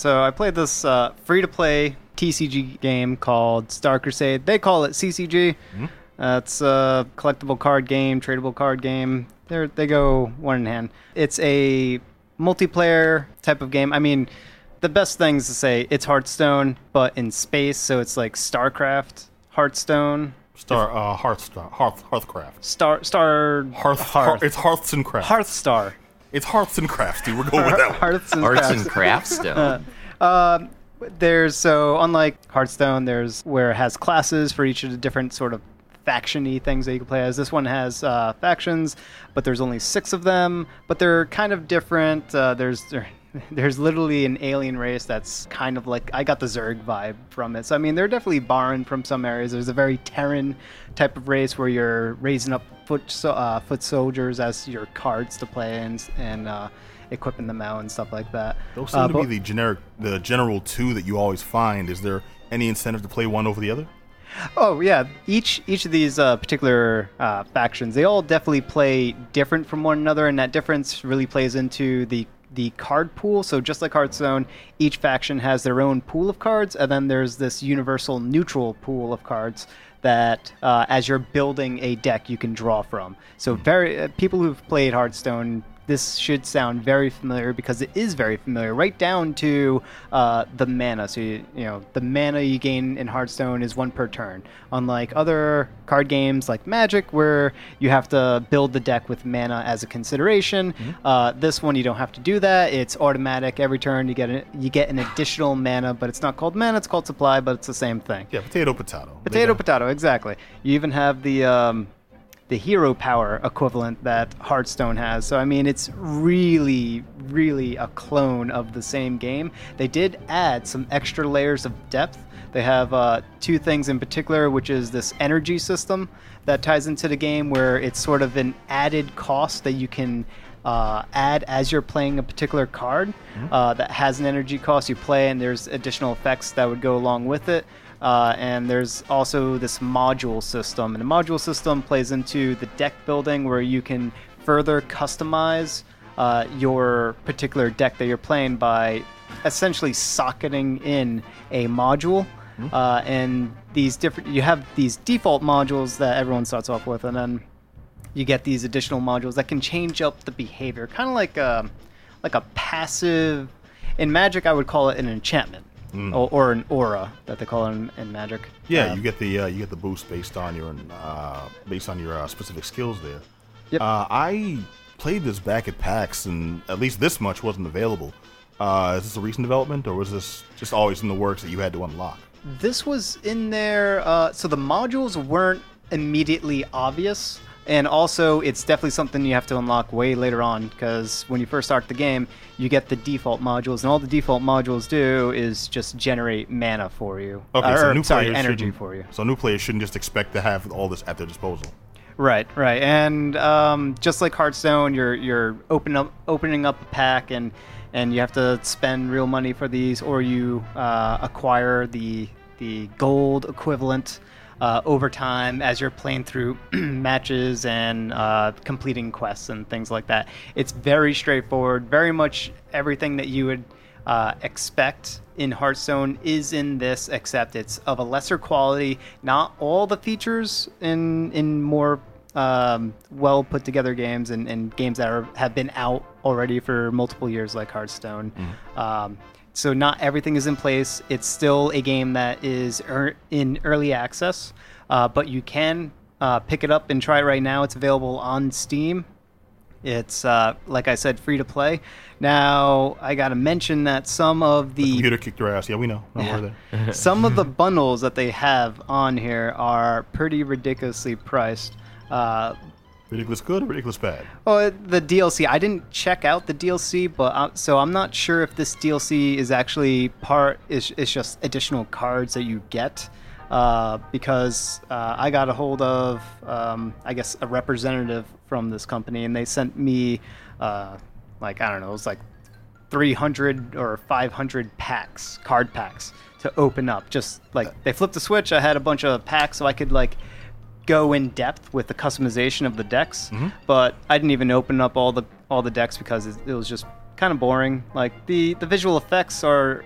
So I played this uh, free to play TCG game called Star Crusade. They call it CCG. Uh, it's a collectible card game, tradable card game. They they go one in hand. It's a multiplayer type of game. I mean, the best things to say it's Hearthstone, but in space. So it's like StarCraft, Hearthstone, Star uh, Hearthstar, Hearth Hearthcraft. Star Star Hearth, Hearth. It's Hearths and Crafts. Hearthstar. It's Hearths and Crafts, dude. We're going with that one. Hearths and Arts Crafts. and crafts stone. Um, there's so unlike Hearthstone, there's where it has classes for each of the different sort of faction-y things that you can play as. This one has uh, factions, but there's only six of them. But they're kind of different. Uh, there's there, there's literally an alien race that's kind of like I got the Zerg vibe from it. So I mean, they're definitely borrowing from some areas. There's a very Terran type of race where you're raising up foot so, uh, foot soldiers as your cards to play and and uh, equipping them out and stuff like that. Those seem Uh, to but- be the generic, the general two that you always find. Is there any incentive to play one over the other? Oh yeah, each each of these uh, particular uh, factions, they all definitely play different from one another, and that difference really plays into the the card pool. So just like Hearthstone, each faction has their own pool of cards, and then there's this universal neutral pool of cards that, uh, as you're building a deck, you can draw from. So very uh, people who've played Hearthstone. This should sound very familiar because it is very familiar, right down to uh, the mana. So you, you know the mana you gain in Hearthstone is one per turn, unlike other card games like Magic, where you have to build the deck with mana as a consideration. Uh, this one you don't have to do that; it's automatic. Every turn you get a, you get an additional mana, but it's not called mana; it's called supply, but it's the same thing. Yeah, potato, potato. Potato, potato, exactly. You even have the um, the hero power equivalent that Hearthstone has. So I mean, it's really, really a clone of the same game. They did add some extra layers of depth. They have uh, two things in particular, which is this energy system that ties into the game, where it's sort of an added cost that you can uh, add as you're playing a particular card uh, that has an energy cost. You play, and there's additional effects that would go along with it. Uh, and there's also this module system, and the module system plays into the deck building where you can further customize uh, your particular deck that you're playing by essentially socketing in a module. Uh, and these different, you have these default modules that everyone starts off with, and then you get these additional modules that can change up the behavior, kind of like a, like a passive. In Magic, I would call it an enchantment, or, or an aura that they call it in, in Magic. Yeah, Uh, you get the uh, you get the boost based on your uh, based on your uh, specific skills there. Yep. Uh, I played this back at PAX, and at least this much wasn't available. Uh, is this a recent development, or was this just always in the works that you had to unlock? This was in there, uh, so the modules weren't immediately obvious, and also it's definitely something you have to unlock way later on because when you first start the game, you get the default modules, and all the default modules do is just generate mana for you. Okay, or, so new sorry, players energy shouldn't- for you. So new players shouldn't just expect to have all this at their disposal. Right, right, and um, just like Hearthstone, you're you're open up, opening up a pack, and and you have to spend real money for these, or you uh, acquire the the gold equivalent uh, over time as you're playing through matches and uh, completing quests and things like that. It's very straightforward, very much everything that you would uh, expect in Hearthstone is in this, except it's of a lesser quality. Not all the features in in more um, well put together games and, and games that are, have been out already for multiple years, like Hearthstone. Um, so not everything is in place. It's still a game that is er- in early access, uh, but you can uh, pick it up and try it right now. It's available on Steam. It's uh, like I said, free to play. Now I got to mention that some of the Computer kicked your ass. Yeah, we know. Worry some of the bundles that they have on here are pretty ridiculously priced. Uh, Ridiculous good or ridiculous bad? oh, the DLC. I didn't check out the DLC, but uh, so I'm not sure if this DLC is actually part. Is is just additional cards that you get. Uh, because uh, I got a hold of, um, I guess, a representative from this company, and they sent me, uh, like I don't know, it was like 300 or 500 packs, card packs to open up. Just like they flipped the switch, I had a bunch of packs so I could like go in depth with the customization of the decks. But I didn't even open up all the all the decks because it, it was just kind of boring. Like the the visual effects are,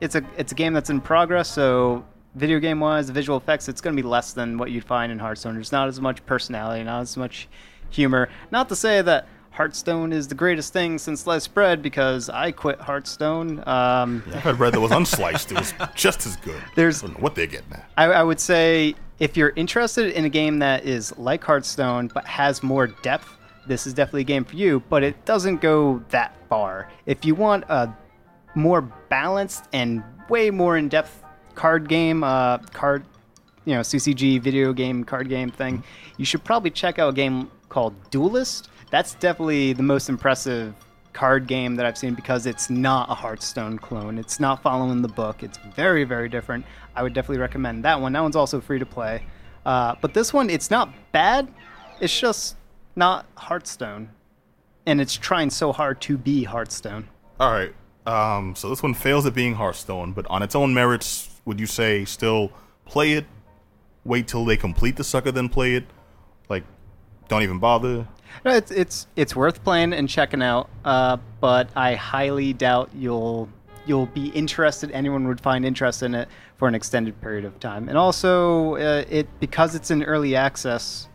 it's a it's a game that's in progress, so video game wise, the visual effects it's going to be less than what you'd find in Hearthstone. There's not as much personality, not as much humor. Not to say that Hearthstone is the greatest thing since sliced bread because I quit Hearthstone. Um, I had bread that was unsliced. it was just as good. There's- I don't know what they're getting at. I, I would say if you're interested in a game that is like Hearthstone but has more depth, this is definitely a game for you. But it doesn't go that far. If you want a more balanced and way more in-depth card game, uh, card, you know, CCG video game card game thing, you should probably check out a game called Duelyst. That's definitely the most impressive card game that I've seen because it's not a Hearthstone clone. It's not following the book. It's very, very different. I would definitely recommend that one. That one's also free to play. Uh, but this one, it's not bad. It's just not Hearthstone. And it's trying so hard to be Hearthstone. All right. Um, so this one fails at being Hearthstone, but on its own merits, would you say still play it? Wait till they complete the sucker, then play it. Like, don't even bother. No, it's it's it's worth playing and checking out, uh, but I highly doubt you'll you'll be interested. Anyone would find interest in it for an extended period of time. And also, uh, it because it's in early access,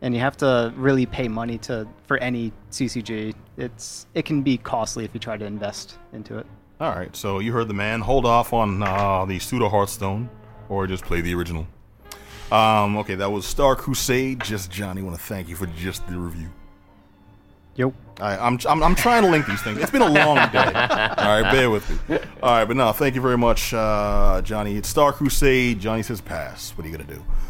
and you have to really pay money to for any CCG. It's it can be costly if you try to invest into it. All right. So you heard the man. Hold off on uh, the pseudo Hearthstone, or just play the original. Um, okay, that was Star Crusade. Just Jonny, want to thank you for just the review. Yep. I'm, I'm I'm trying to link these things. It's been a long day. All right, bear with me. All right, but no, thank you very much, uh, Jonny. It's Star Crusade. Johnny says pass. What are you gonna do?